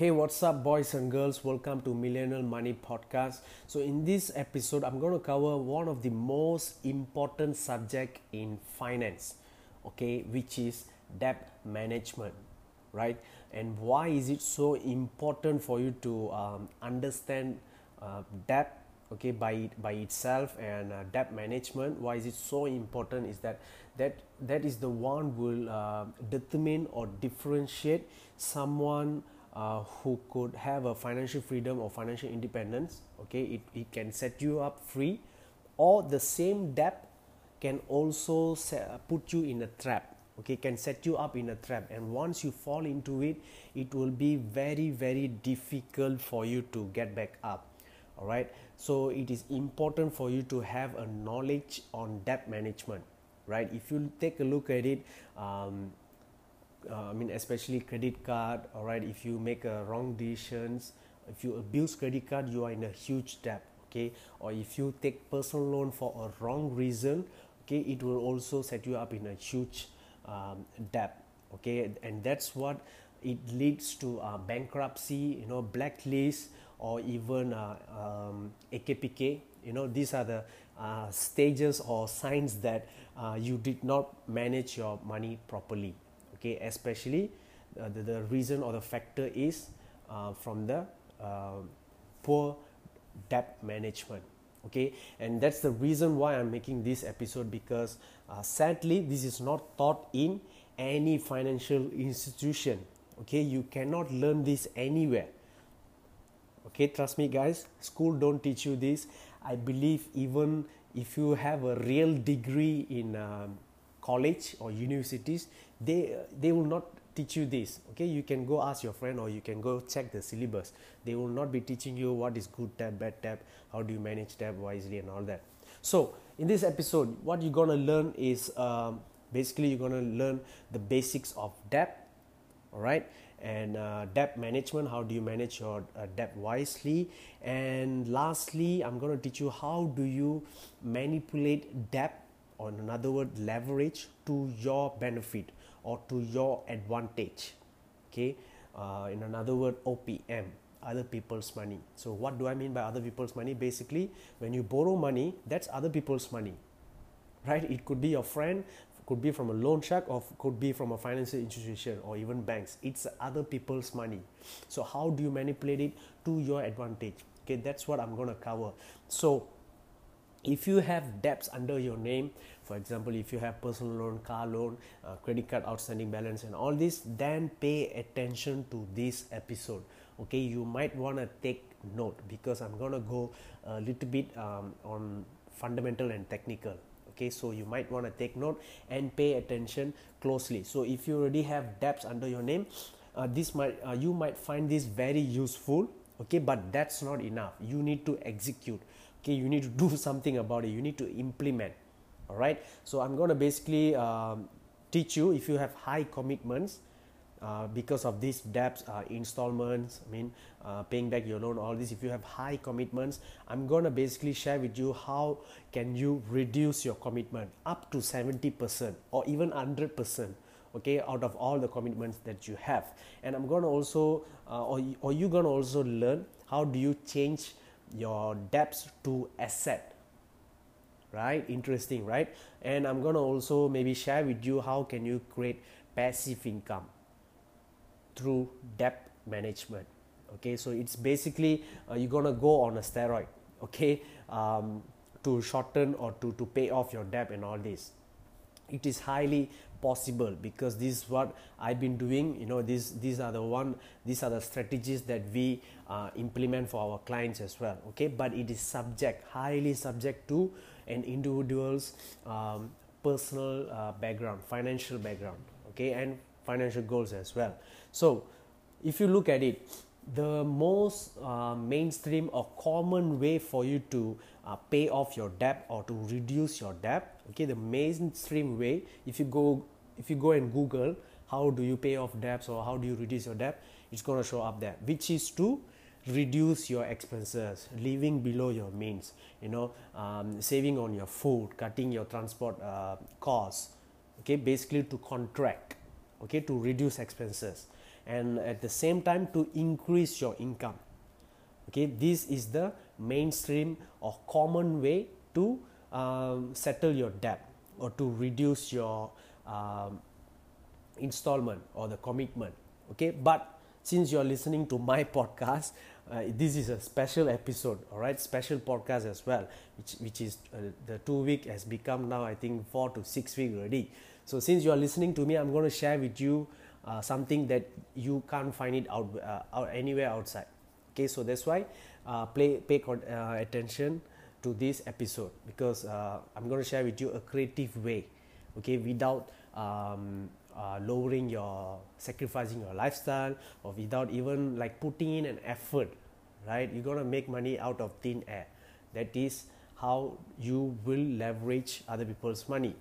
Hey, what's up, boys and girls? Welcome to Millennial Money Podcast. So, in this episode, I'm going to cover one of the most important subject in finance, okay, which is debt management, right? And why is it so important for you to um, understand uh, debt, okay, by by itself and uh, debt management? Why is it so important? Is that that that is the one will uh, determine or differentiate someone uh, who could have a financial freedom or financial independence okay it, it can set you up free or the same debt can also set, put you in a trap okay can set you up in a trap. And once you fall into it it will be very very difficult for you to get back up all right so it is important for you to have a knowledge on debt management right? If you take a look at it um, uh, I mean, especially credit card. All right, if you make a wrong decisions, if you abuse credit card, you are in a huge debt. Okay, or if you take personal loan for a wrong reason, okay, it will also set you up in a huge um, debt. Okay, and that's what it leads to uh, bankruptcy. You know, blacklist or even uh, um, AKPK. You know, these are the uh, stages or signs that uh, you did not manage your money properly okay especially uh, the, the reason or the factor is uh, from the uh, poor debt management okay? And that's the reason why i'm making this episode because uh, sadly this is not taught in any financial institution okay? You cannot learn this anywhere. Okay trust me guys school don't teach you this. I believe even if you have a real degree in um, college or universities they they will not teach you this okay? You can go ask your friend or you can go check the syllabus. They will not be teaching you what is good debt bad debt how do you manage debt wisely and all that. So in this episode what you're gonna learn is um, basically you're gonna learn the basics of debt all right and uh, debt management how do you manage your uh, debt wisely? And lastly i'm going to teach you how do you manipulate debt or in another word leverage to your benefit or to your advantage. Okay? Uh, in another word opm other people's money. So what do i mean by other people's money? Basically when you borrow money that's other people's money. Right? It could be your friend could be from a loan shark or could be from a financial institution or even banks. It's other people's money. So how do you manipulate it to your advantage? Okay that's what i'm going to cover. So if you have debts under your name for example if you have personal loan car loan uh, credit card outstanding balance and all this then pay attention to this episode. Okay you might want to take note because i'm going to go a little bit um, on fundamental and technical. Okay so you might want to take note and pay attention closely. So if you already have debts under your name uh, this might uh, you might find this very useful. Okay but that's not enough. You need to execute okay you need to do something about it. You need to implement. All right so i'm going to basically um, teach you if you have high commitments uh, because of these debts uh, installments i mean uh, paying back your loan all this. If you have high commitments i'm going to basically share with you how can you reduce your commitment up to 70% or even 100% okay out of all the commitments that you have. And i'm going to also uh, or, or you're going to also learn how do you change your debts to asset. Right? Interesting right? And i'm to also maybe share with you how can you create passive income through debt management. Okay? So it's basically uh, you're to go on a steroid okay? Um, to shorten or to, to pay off your debt and all this. It is highly possible because this is what I've been doing. You know, these these are the one these are the strategies that we uh, implement for our clients as well. Okay, but it is subject highly subject to an individual's um, personal uh, background, financial background. Okay, and financial goals as well. So, if you look at it, the most uh, mainstream or common way for you to uh, pay off your debt or to reduce your debt okay the mainstream way if you go if you go and google how do you pay off debts or how do you reduce your debt it's going to show up there which is to reduce your expenses living below your means you know um, saving on your food cutting your transport uh, costs okay basically to contract okay to reduce expenses and at the same time to increase your income. Okay this is the mainstream or common way to um, settle your debt or to reduce your um, installment or the commitment. Okay but since you're listening to my podcast uh, this is a special episode all right special podcast as well which which is uh, the two week has become now i think four to six week already. So since you are listening to me i'm going to share with you uh, something that you can't find it out, uh, anywhere outside. Okay so that's why uh, play pay uh, attention to this episode because i'm going to share with you a creative way okay without um, uh, lowering your sacrificing your lifestyle or without even like putting in an effort right? You're gonna make money out of thin air. That is how you will leverage other people's money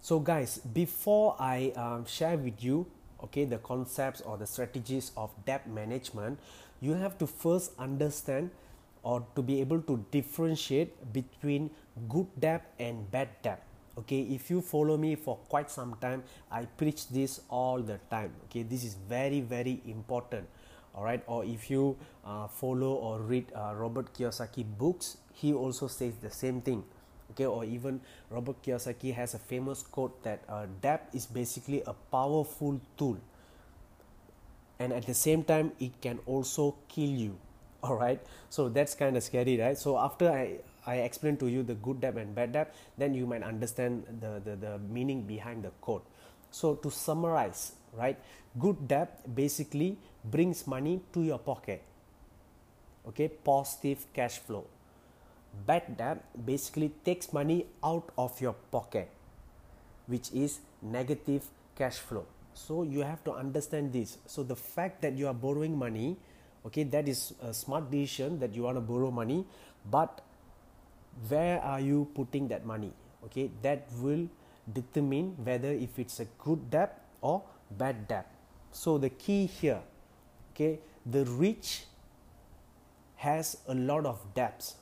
so guys before i um, share with you okay the concepts or the strategies of debt management you have to first understand or to be able to differentiate between good debt and bad debt okay? If you follow me for quite some time i preach this all the time okay? This is very very important all right or if you uh, follow or read uh, robert kiyosaki books he also says the same thing okay or even robert kiyosaki has a famous quote that uh, debt is basically a powerful tool and at the same time it can also kill you. All right? So that's kind of scary right? So after i I explain to you the good debt and bad debt, then you might understand the, the, the meaning behind the quote. So, to summarize, right, good debt basically brings money to your pocket, okay, positive cash flow. Bad debt basically takes money out of your pocket, which is negative cash flow. So, you have to understand this. So, the fact that you are borrowing money, okay, that is a smart decision that you want to borrow money, but where are you putting that money okay that will determine whether if it's a good debt or bad debt so the key here okay the rich has a lot of debts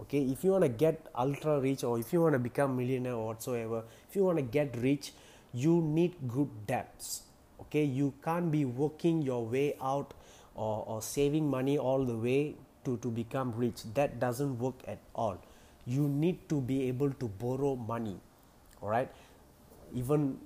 okay if you want to get ultra rich or if you want to become millionaire or whatsoever if you want to get rich you need good debts. Okay you can't be working your way out or, or saving money all the way to, to become rich. That doesn't work at all. You need to be able to borrow money all right even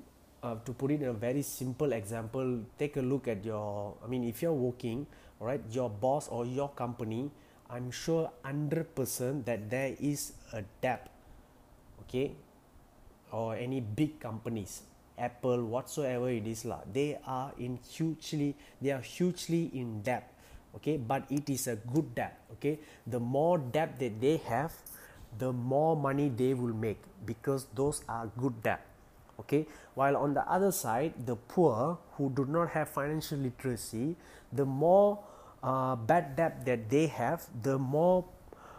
uh, to put it in a very simple example take a look at your i mean if you're working all right your boss or your company i'm sure 100% that there is a debt okay or any big companies apple whatsoever it is lah they are in hugely they are hugely in debt okay but it is a good debt okay. The more debt that they have the more money they will make because those are good debt okay. While on the other side the poor who do not have financial literacy the more uh, bad debt that they have the more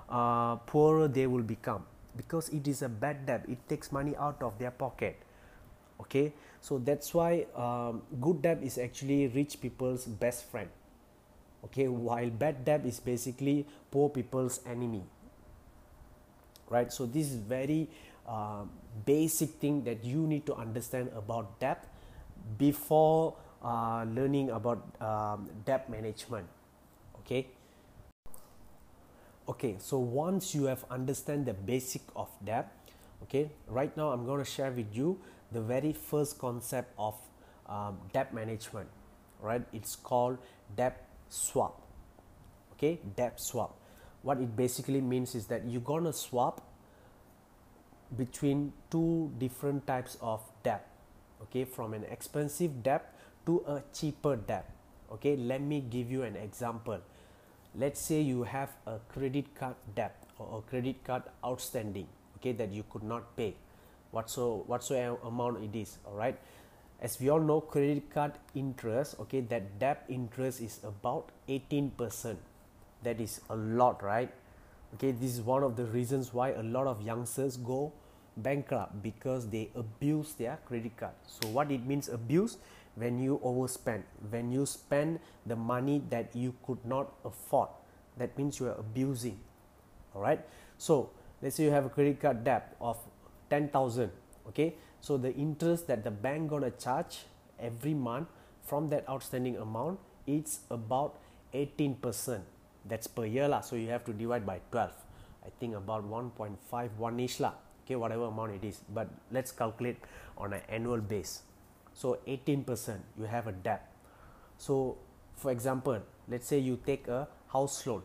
uh, poorer they will become. Because it is a bad debt. It takes money out of their pocket. Okay? So that's why um, good debt is actually rich people's best friend. Okay? While bad debt is basically poor people's enemy. Right? So this is very uh, basic thing that you need to understand about debt before uh, learning about um, debt management okay? Okay so once you have understand the basic of debt okay right now i'm going to share with you the very first concept of um, debt management right? It's called debt swap okay? Debt swap. What it basically means is that you're going to swap between two different types of debt okay? From an expensive debt to a cheaper debt okay? Let me give you an example let's say you have a credit card debt or a credit card outstanding okay that you could not pay. Whatso whatsoever amount it is all right? As we all know credit card interest okay that debt interest is about 18% that is a lot right? Okay this is one of the reasons why a lot of youngsters go bankrupt because they abuse their credit card. So what it means abuse when you overspend. When you spend the money that you could not afford that means you are abusing all right so let's say you have a credit card debt of 10000 okay? So the interest that the bank gonna charge every month from that outstanding amount it's about 18% that's per year lah so you have to divide by 12 i think about 1.51 ish lah okay whatever amount it is. But let's calculate on an annual base so 18% you have a debt. So for example let's say you take a house loan.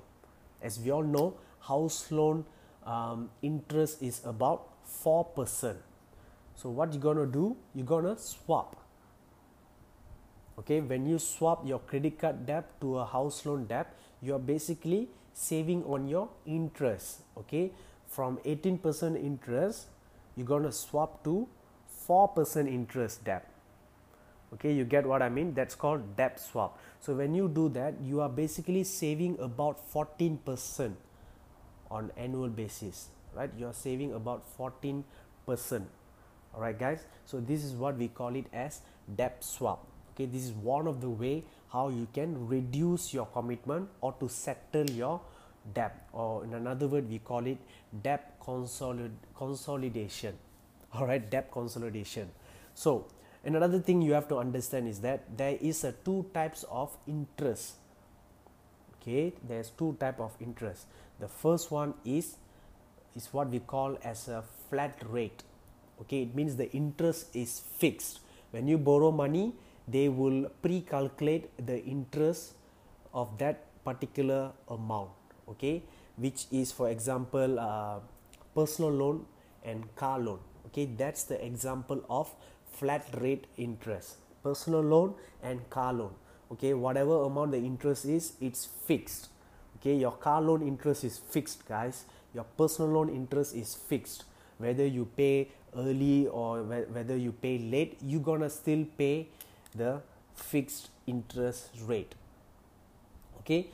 As we all know house loan um, interest is about 4% so what you're gonna do? You're gonna swap. Okay when you swap your credit card debt to a house loan debt you are basically saving on your interest. Okay from 18% interest you're to swap to 4% interest debt okay you get what i mean? That's called debt swap. So when you do that you are basically saving about 14% on annual basis right? You are saving about 14% all right guys? So this is what we call it as debt swap. Okay this is one of the way how you can reduce your commitment or to settle your debt or in another word we call it debt consolid- consolidation. All right debt consolidation. So another thing you have to understand is that there is a two types of interest. Okay there's two type of interest. The first one is is what we call as a flat rate. Okay it means the interest is fixed. When you borrow money they will pre-calculate the interest of that particular amount. Okay which is for example uh, personal loan and car loan. Okay that's the example of flat rate interest personal loan and car loan. Okay whatever amount the interest is it's fixed. Okay your car loan interest is fixed guys. Your personal loan interest is fixed. Whether you pay early or whether you pay late you're gonna still pay the fixed interest rate. Okay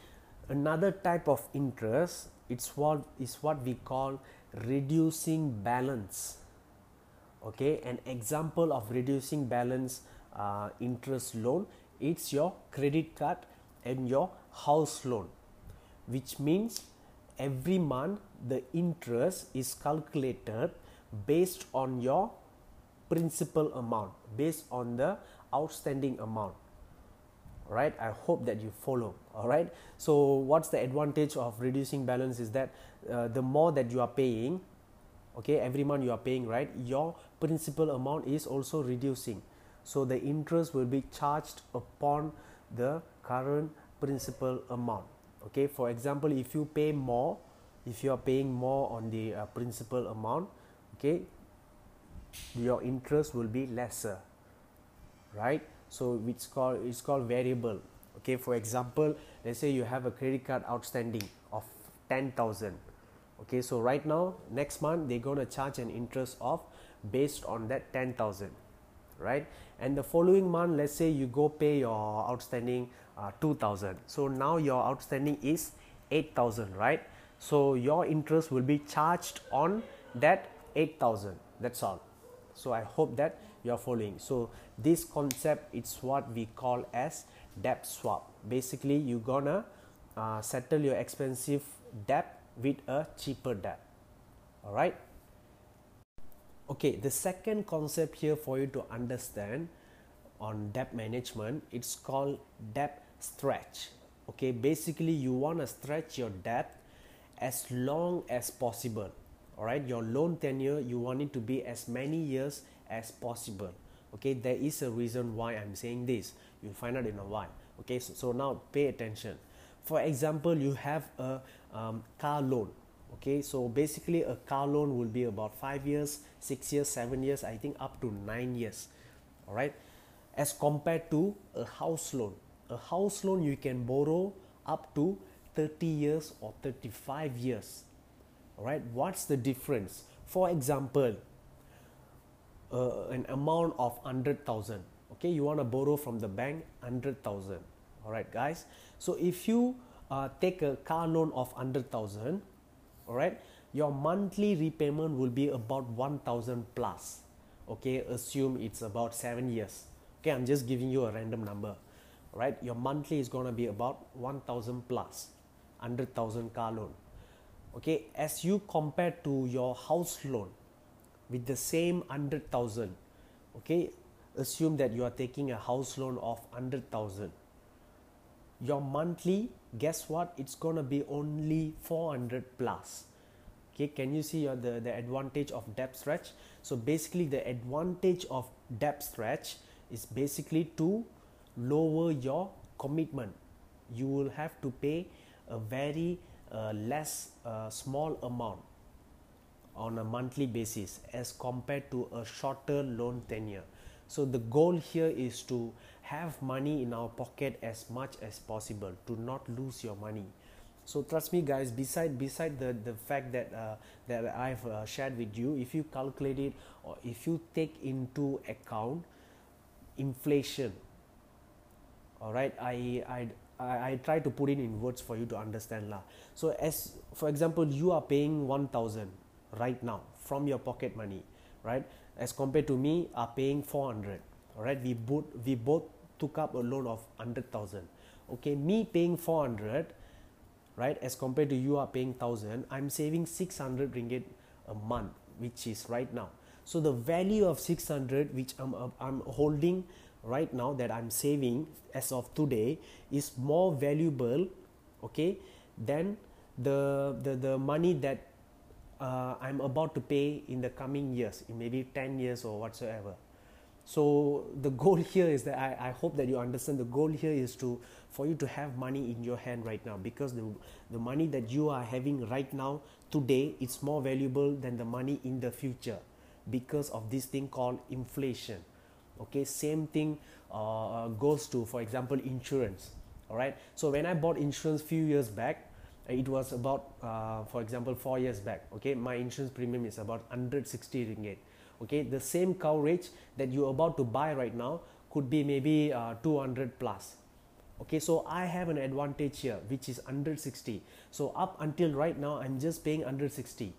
another type of interest it's what is what we call reducing balance okay an example of reducing balance uh, interest loan it's your credit card and your house loan which means every month the interest is calculated based on your principal amount based on the outstanding amount. Right i hope that you follow all right so what's the advantage of reducing balance is that uh, the more that you are paying okay every month you are paying right? Your principal amount is also reducing. So the interest will be charged upon the current principal amount. Okay for example if you pay more if you are paying more on the uh, principal amount okay your interest will be lesser right? So it's called it's called variable. Okay for example let's say you have a credit card outstanding of 10000 okay so right now next month they're going to charge an interest of based on that 10000 right? And the following month let's say you go pay your outstanding uh, 2000 so now your outstanding is 8000 right? So your interest will be charged on that 8000 that's all. So i hope that you are following. So this concept it's what we call as debt swap. Basically you're gonna uh, settle your expensive debt with a cheaper debt. All right okay the second concept here for you to understand on debt management it's called debt stretch. Okay basically you want to stretch your debt as long as possible. All right your loan tenure you want it to be as many years as possible. Okay there is a reason why i'm saying this. You'll find out in a while. Okay so, so now pay attention for example you have a um, car loan okay? So basically a car loan will be about five years six years seven years i think up to nine years all right as compared to a house loan. A house loan you can borrow up to 30 years or 35 years all right what's the difference? For example uh, an amount of 100000 okay? You want to borrow from the bank 100000 all right guys. So if you uh, take a car loan of 100000 all right your monthly repayment will be about 1000 plus. Okay assume it's about 7 years. Okay i'm just giving you a random number. All right your monthly is going to be about 1000 plus 100000 car loan. Okay as you compare to your house loan with the same 100000 okay assume that you are taking a house loan of 100000 your monthly guess what? It's to be only 400 plus. Okay can you see your, the, the advantage of debt stretch? So basically the advantage of debt stretch is basically to lower your commitment. You will have to pay a very uh, less uh, small amount on a monthly basis as compared to a shorter loan tenure so the goal here is to have money in our pocket as much as possible to not lose your money so trust me guys beside beside the the fact that uh, that i've uh, shared with you if you calculate it or if you take into account inflation all right i i I, I try to put it in words for you to understand lah. So as for example, you are paying one thousand right now from your pocket money, right? As compared to me, are paying four hundred. All right, we both we both took up a loan of hundred thousand. Okay, me paying four hundred, right? As compared to you are paying thousand, I'm saving six hundred ringgit a month, which is right now. So the value of six hundred, which I'm I'm holding right now that I'm saving as of today is more valuable okay than the the, the money that uh, I'm about to pay in the coming years in maybe 10 years or whatsoever. So the goal here is that I, I hope that you understand the goal here is to for you to have money in your hand right now because the, the money that you are having right now today it's more valuable than the money in the future because of this thing called inflation. Okay same thing uh, goes to for example insurance. All right so when i bought insurance few years back it was about uh, for example four years back okay? My insurance premium is about 160 ringgit okay? The same coverage that you're about to buy right now could be maybe uh, 200 plus okay? So i have an advantage here which is 160 so up until right now i'm just paying 160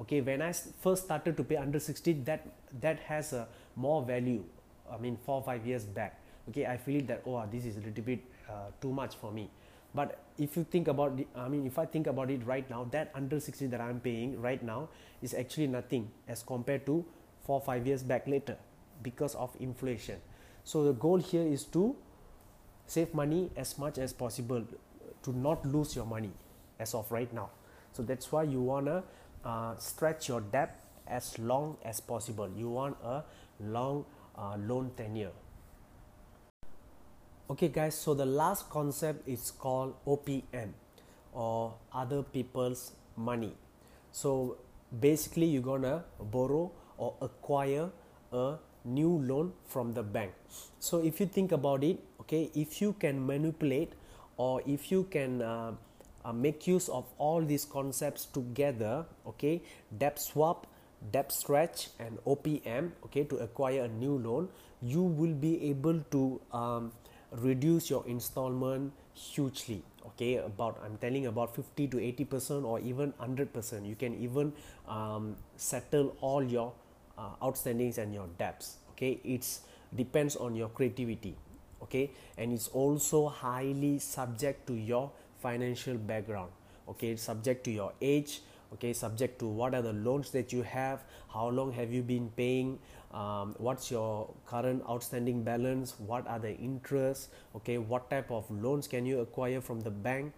okay? When i first started to pay under 60 that that has a more value i mean four five years back okay? I feel that oh this is a little bit uh, too much for me but if you think about the, i mean if i think about it right now that under 60 that i'm paying right now is actually nothing as compared to four or five years back later because of inflation so the goal here is to save money as much as possible to not lose your money as of right now so that's why you want to uh, stretch your debt as long as possible. You want a long uh, loan tenure. Okay, guys, so the last concept is called OPM or other people's money. So basically, you're gonna borrow or acquire a new loan from the bank. So if you think about it, okay, if you can manipulate or if you can uh, uh, make use of all these concepts together okay debt swap debt stretch and opm okay to acquire a new loan you will be able to um, reduce your installment hugely okay? About i'm telling about 50 to 80 percent or even 100 percent. You can even um, settle all your uh, outstandings and your debts okay? It's depends on your creativity okay? And it's also highly subject to your financial background okay? It's subject to your age okay subject to what are the loans that you have how long have you been paying um, what's your current outstanding balance what are the interests okay what type of loans can you acquire from the bank?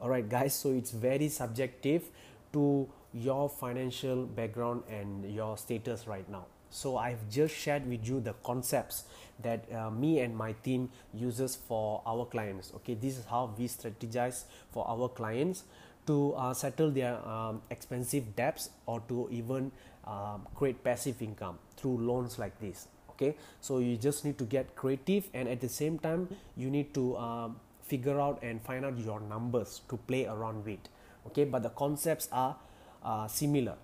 All right guys so it's very subjective to your financial background and your status right now. So i've just shared with you the concepts that uh, me and my team uses for our clients okay? This is how we strategize for our clients to uh, settle their um, expensive debts or to even um, create passive income through loans like this okay? So you just need to get creative and at the same time you need to um, figure out and find out your numbers to play around with okay? But the concepts are uh, similar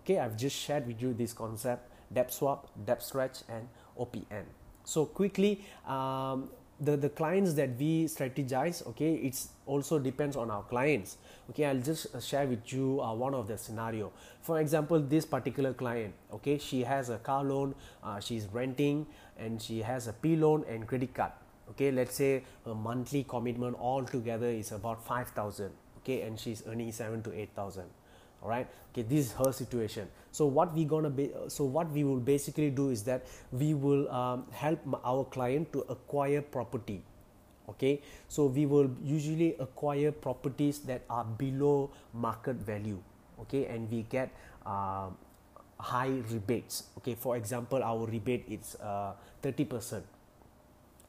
okay? I've just shared with you this concept debt swap, debt stretch, and OPM. So quickly, um, the, the clients that we strategize, okay, it's also depends on our clients. Okay, I'll just uh, share with you uh, one of the scenario. For example, this particular client, okay, she has a car loan, uh, she's renting, and she has a P loan and credit card. Okay, let's say a monthly commitment all together is about five thousand. Okay, and she's earning seven to eight thousand all right okay this is her situation. So what we gonna be so what we will basically do is that we will um, help our client to acquire property. Okay? So we will usually acquire properties that are below market value. Okay? And we get uh, high rebates. Okay? For example our rebate is uh, 30%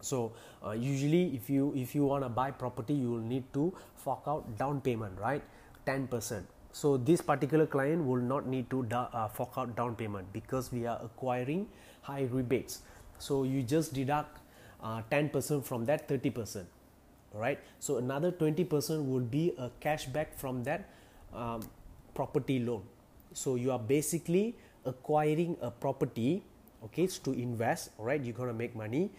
so uh, usually if you if you want to buy property you will need to fork out down payment right? 10% so this particular client will not need to da- uh, fork out down payment because we are acquiring high rebates. So you just deduct uh, 10% from that 30% right so another 20% will be a cashback from that um, property loan. So you are basically acquiring a property okay it's to invest all right you're to make money.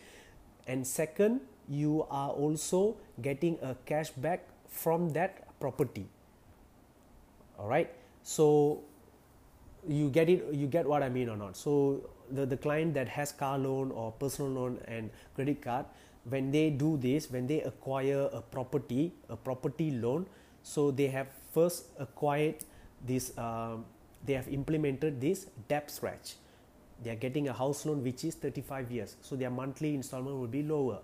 And second you are also getting a cashback from that property all right so you get it you get what i mean or not. So the, the client that has car loan or personal loan and credit card when they do this when they acquire a property a property loan so they have first acquired this um, they have implemented this debt stretch they are getting a house loan which is 35 years so their monthly installment will be lower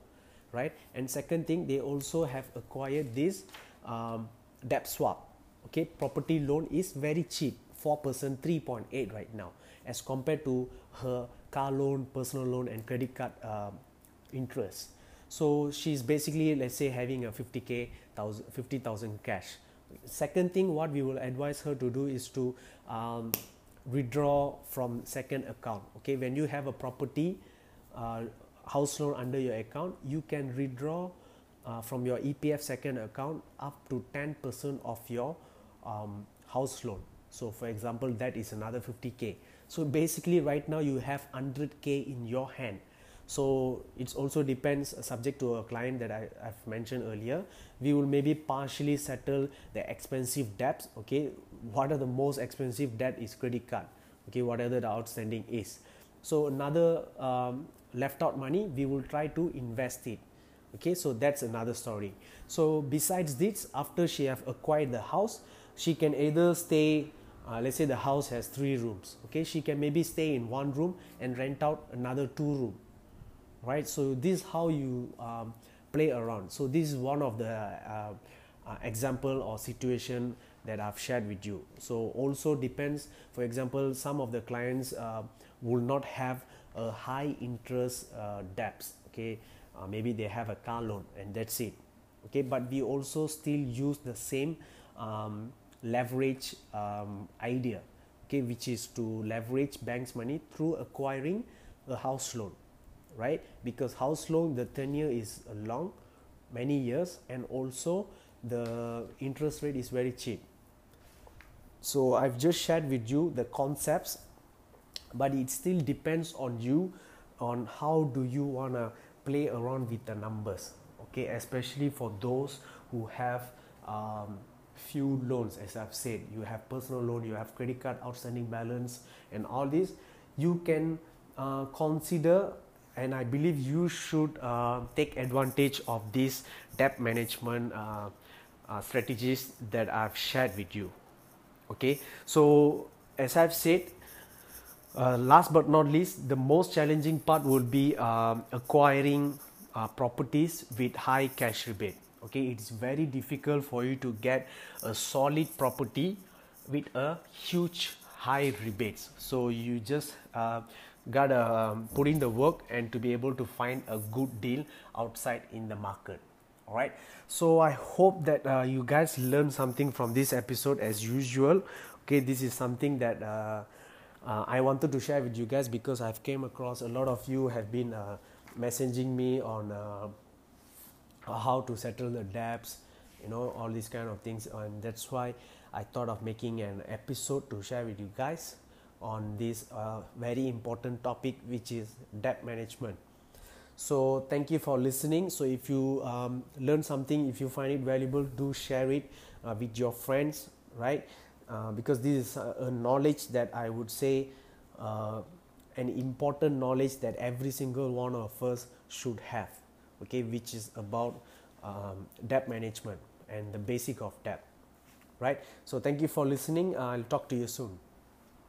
right? And second thing they also have acquired this um, debt swap okay property loan is very cheap 4% 3.8 right now as compared to her car loan personal loan and credit card um, interest. So she's basically let's say having a 50k 50000 cash. Second thing what we will advise her to do is to um, withdraw from second account. Okay when you have a property uh, house loan under your account you can withdraw uh, from your EPF second account up to 10% of your um, house loan. So for example that is another 50k so basically right now you have 100k in your hand. So it also depends uh, subject to a client that I, have mentioned earlier. We will maybe partially settle the expensive debts okay? What are the most expensive debt is credit card okay? Whatever the outstanding is. So another um, left out money we will try to invest it okay? So that's another story. So besides this after she have acquired the house she can either stay uh, let's say the house has three rooms okay? She can maybe stay in one room and rent out another two room right? So this is how you um, play around. So this is one of the uh, uh, example or situation that I've shared with you. So also depends for example some of the clients uh, will not have a high interest uh, debts okay? Uh, maybe they have a car loan and that's it okay? But we also still use the same um, leverage um, idea okay which is to leverage banks money through acquiring a house loan right? Because house loan the tenure is long many years and also the interest rate is very cheap. So i've just shared with you the concepts but it still depends on you on how do you want to play around with the numbers okay? Especially for those who have um, few loans as i've said you have personal loan you have credit card outstanding balance and all this you can uh, consider and I believe you should uh, take advantage of these debt management uh, uh, strategies that I've shared with you. Okay, so as I've said, uh, last but not least, the most challenging part will be um, acquiring uh, properties with high cash rebate. Okay, it's very difficult for you to get a solid property with a huge high rebates. So you just uh, gotta um, put in the work and to be able to find a good deal outside in the market. All right so i hope that uh, you guys learned something from this episode as usual. Okay this is something that uh, uh, i wanted to share with you guys because i've came across a lot of you have been uh, messaging me on uh, how to settle the debts you know all these kind of things. And that's why i thought of making an episode to share with you guys on this uh, very important topic which is debt management. So thank you for listening. So if you um, learn something if you find it valuable do share it uh, with your friends right? Uh, because this is a, a, knowledge that i would say uh, an important knowledge that every single one of us should have okay which is about um, debt management and the basic of debt right? So thank you for listening. I'll talk to you soon.